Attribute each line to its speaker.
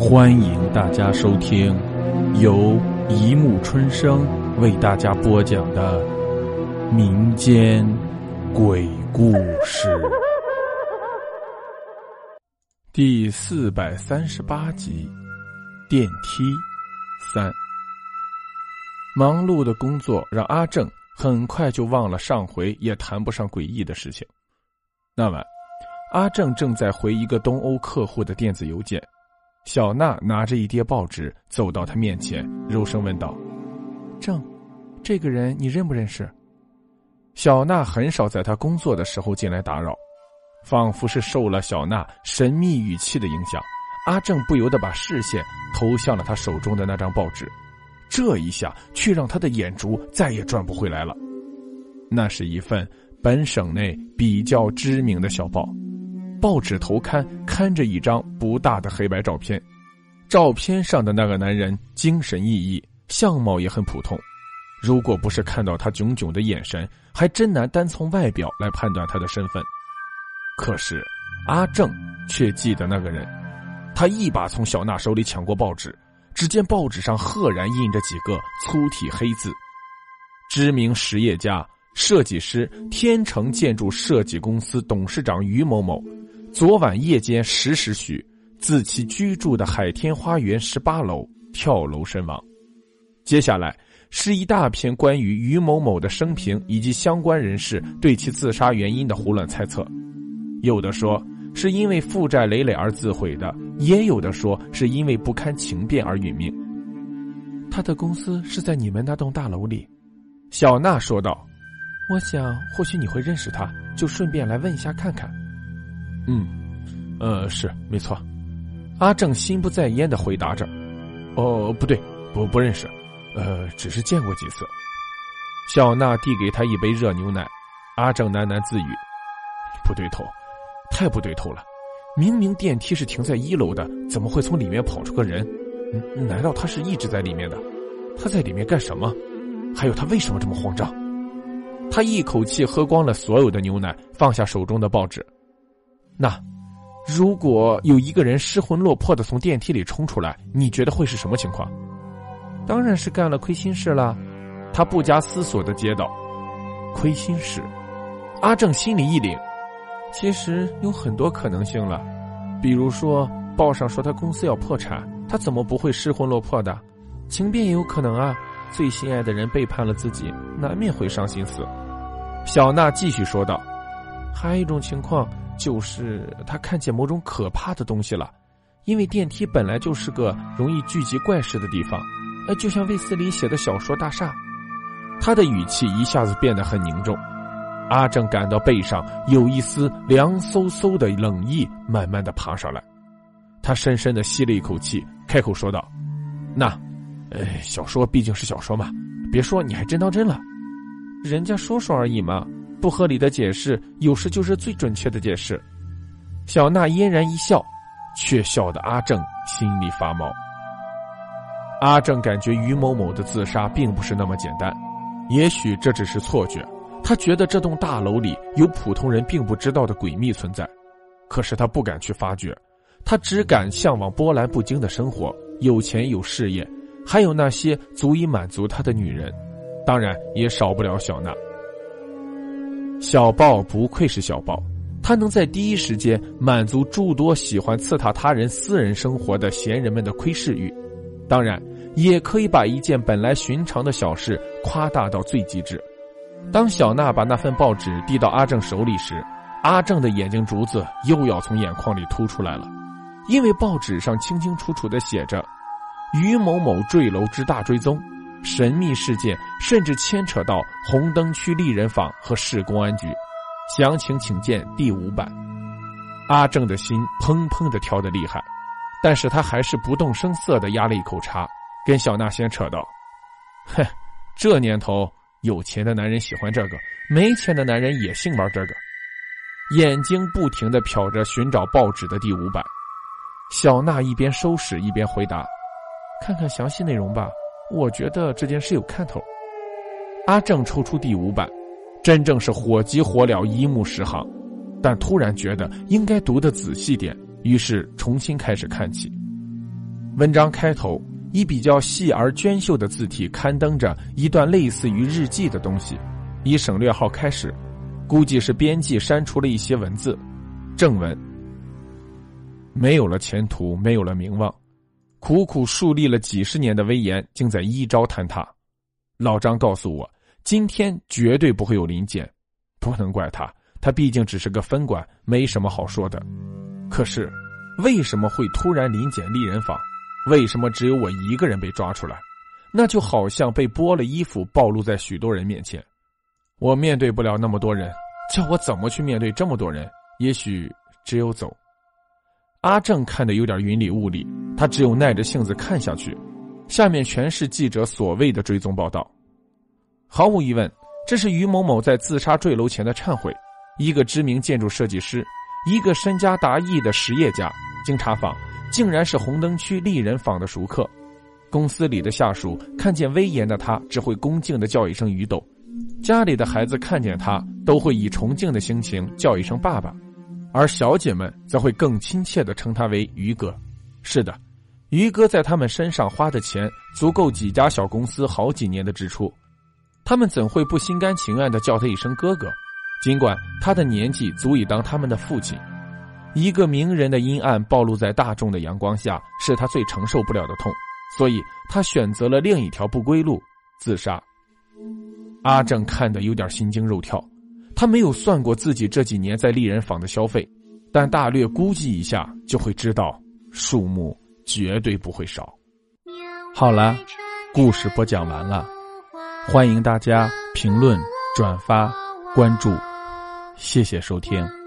Speaker 1: 欢迎大家收听由一木春生为大家播讲的民间鬼故事第四百三十八集《电梯三》。忙碌的工作让阿正很快就忘了上回也谈不上诡异的事情。那晚，阿正正在回一个东欧客户的电子邮件。小娜拿着一叠报纸走到他面前，柔声问道：“郑，这个人你认不认识？”小娜很少在他工作的时候进来打扰，仿佛是受了小娜神秘语气的影响，阿正不由得把视线投向了他手中的那张报纸，这一下却让他的眼珠再也转不回来了。那是一份本省内比较知名的小报。报纸头刊刊着一张不大的黑白照片，照片上的那个男人精神奕奕，相貌也很普通。如果不是看到他炯炯的眼神，还真难单从外表来判断他的身份。可是阿正却记得那个人，他一把从小娜手里抢过报纸，只见报纸上赫然印着几个粗体黑字：“知名实业家、设计师、天成建筑设计公司董事长于某某。”昨晚夜间十时许，自其居住的海天花园十八楼跳楼身亡。接下来是一大篇关于于某某的生平以及相关人士对其自杀原因的胡乱猜测，有的说是因为负债累累而自毁的，也有的说是因为不堪情变而殒命。他的公司是在你们那栋大楼里，小娜说道：“我想或许你会认识他，就顺便来问一下看看。”嗯，呃，是没错。阿正心不在焉的回答着：“哦，不对，不不认识，呃，只是见过几次。”小娜递给他一杯热牛奶，阿正喃喃自语：“不对头，太不对头了！明明电梯是停在一楼的，怎么会从里面跑出个人？难道他是一直在里面的？他在里面干什么？还有他为什么这么慌张？”他一口气喝光了所有的牛奶，放下手中的报纸。那，如果有一个人失魂落魄的从电梯里冲出来，你觉得会是什么情况？当然是干了亏心事了。他不加思索的接道：“亏心事。”阿正心里一凛，其实有很多可能性了，比如说报上说他公司要破产，他怎么不会失魂落魄的？情变也有可能啊，最心爱的人背叛了自己，难免会伤心死。小娜继续说道：“还有一种情况。”就是他看见某种可怕的东西了，因为电梯本来就是个容易聚集怪事的地方，呃，就像卫斯理写的小说《大厦》。他的语气一下子变得很凝重，阿正感到背上有一丝凉飕飕的冷意慢慢的爬上来，他深深的吸了一口气，开口说道：“那，呃，小说毕竟是小说嘛，别说你还真当真了，人家说说而已嘛。”不合理的解释，有时就是最准确的解释。小娜嫣然一笑，却笑得阿正心里发毛。阿正感觉于某某的自杀并不是那么简单，也许这只是错觉。他觉得这栋大楼里有普通人并不知道的诡秘存在，可是他不敢去发掘，他只敢向往波澜不惊的生活，有钱有事业，还有那些足以满足他的女人，当然也少不了小娜。小报不愧是小报，他能在第一时间满足诸多喜欢刺探他人私人生活的闲人们的窥视欲，当然也可以把一件本来寻常的小事夸大到最极致。当小娜把那份报纸递到阿正手里时，阿正的眼睛珠子又要从眼眶里凸出来了，因为报纸上清清楚楚的写着“于某某坠楼之大追踪”。神秘事件甚至牵扯到红灯区丽人坊和市公安局，详情请见第五版。阿正的心砰砰的跳得厉害，但是他还是不动声色的压了一口茶，跟小娜先扯道：“哼，这年头有钱的男人喜欢这个，没钱的男人也兴玩这个。”眼睛不停的瞟着寻找报纸的第五版，小娜一边收拾一边回答：“看看详细内容吧。”我觉得这件事有看头。阿正抽出第五版，真正是火急火燎，一目十行，但突然觉得应该读得仔细点，于是重新开始看起。文章开头以比较细而娟秀的字体刊登着一段类似于日记的东西，以省略号开始，估计是编辑删除了一些文字。正文：没有了前途，没有了名望，苦苦树立了几十年的威严，竟在一朝坍塌。老张告诉我，今天绝对不会有临检，不能怪他，他毕竟只是个分管，没什么好说的。可是，为什么会突然临检丽人坊？为什么只有我一个人被抓出来？那就好像被剥了衣服，暴露在许多人面前。我面对不了那么多人，叫我怎么去面对这么多人？也许只有走。阿正看得有点云里雾里，他只有耐着性子看下去。下面全是记者所谓的追踪报道。毫无疑问，这是于某某在自杀坠楼前的忏悔。一个知名建筑设计师，一个身家达亿的实业家，经查访，竟然是红灯区丽人坊的熟客。公司里的下属看见威严的他，只会恭敬的叫一声“于斗”；家里的孩子看见他，都会以崇敬的心情叫一声“爸爸”。而小姐们则会更亲切的称他为“于哥”。是的，于哥在他们身上花的钱足够几家小公司好几年的支出，他们怎会不心甘情愿的叫他一声哥哥？尽管他的年纪足以当他们的父亲，一个名人的阴暗暴露在大众的阳光下，是他最承受不了的痛，所以他选择了另一条不归路——自杀。阿正看得有点心惊肉跳。他没有算过自己这几年在丽人坊的消费，但大略估计一下就会知道，数目绝对不会少。好了，故事播讲完了，欢迎大家评论、转发、关注，谢谢收听。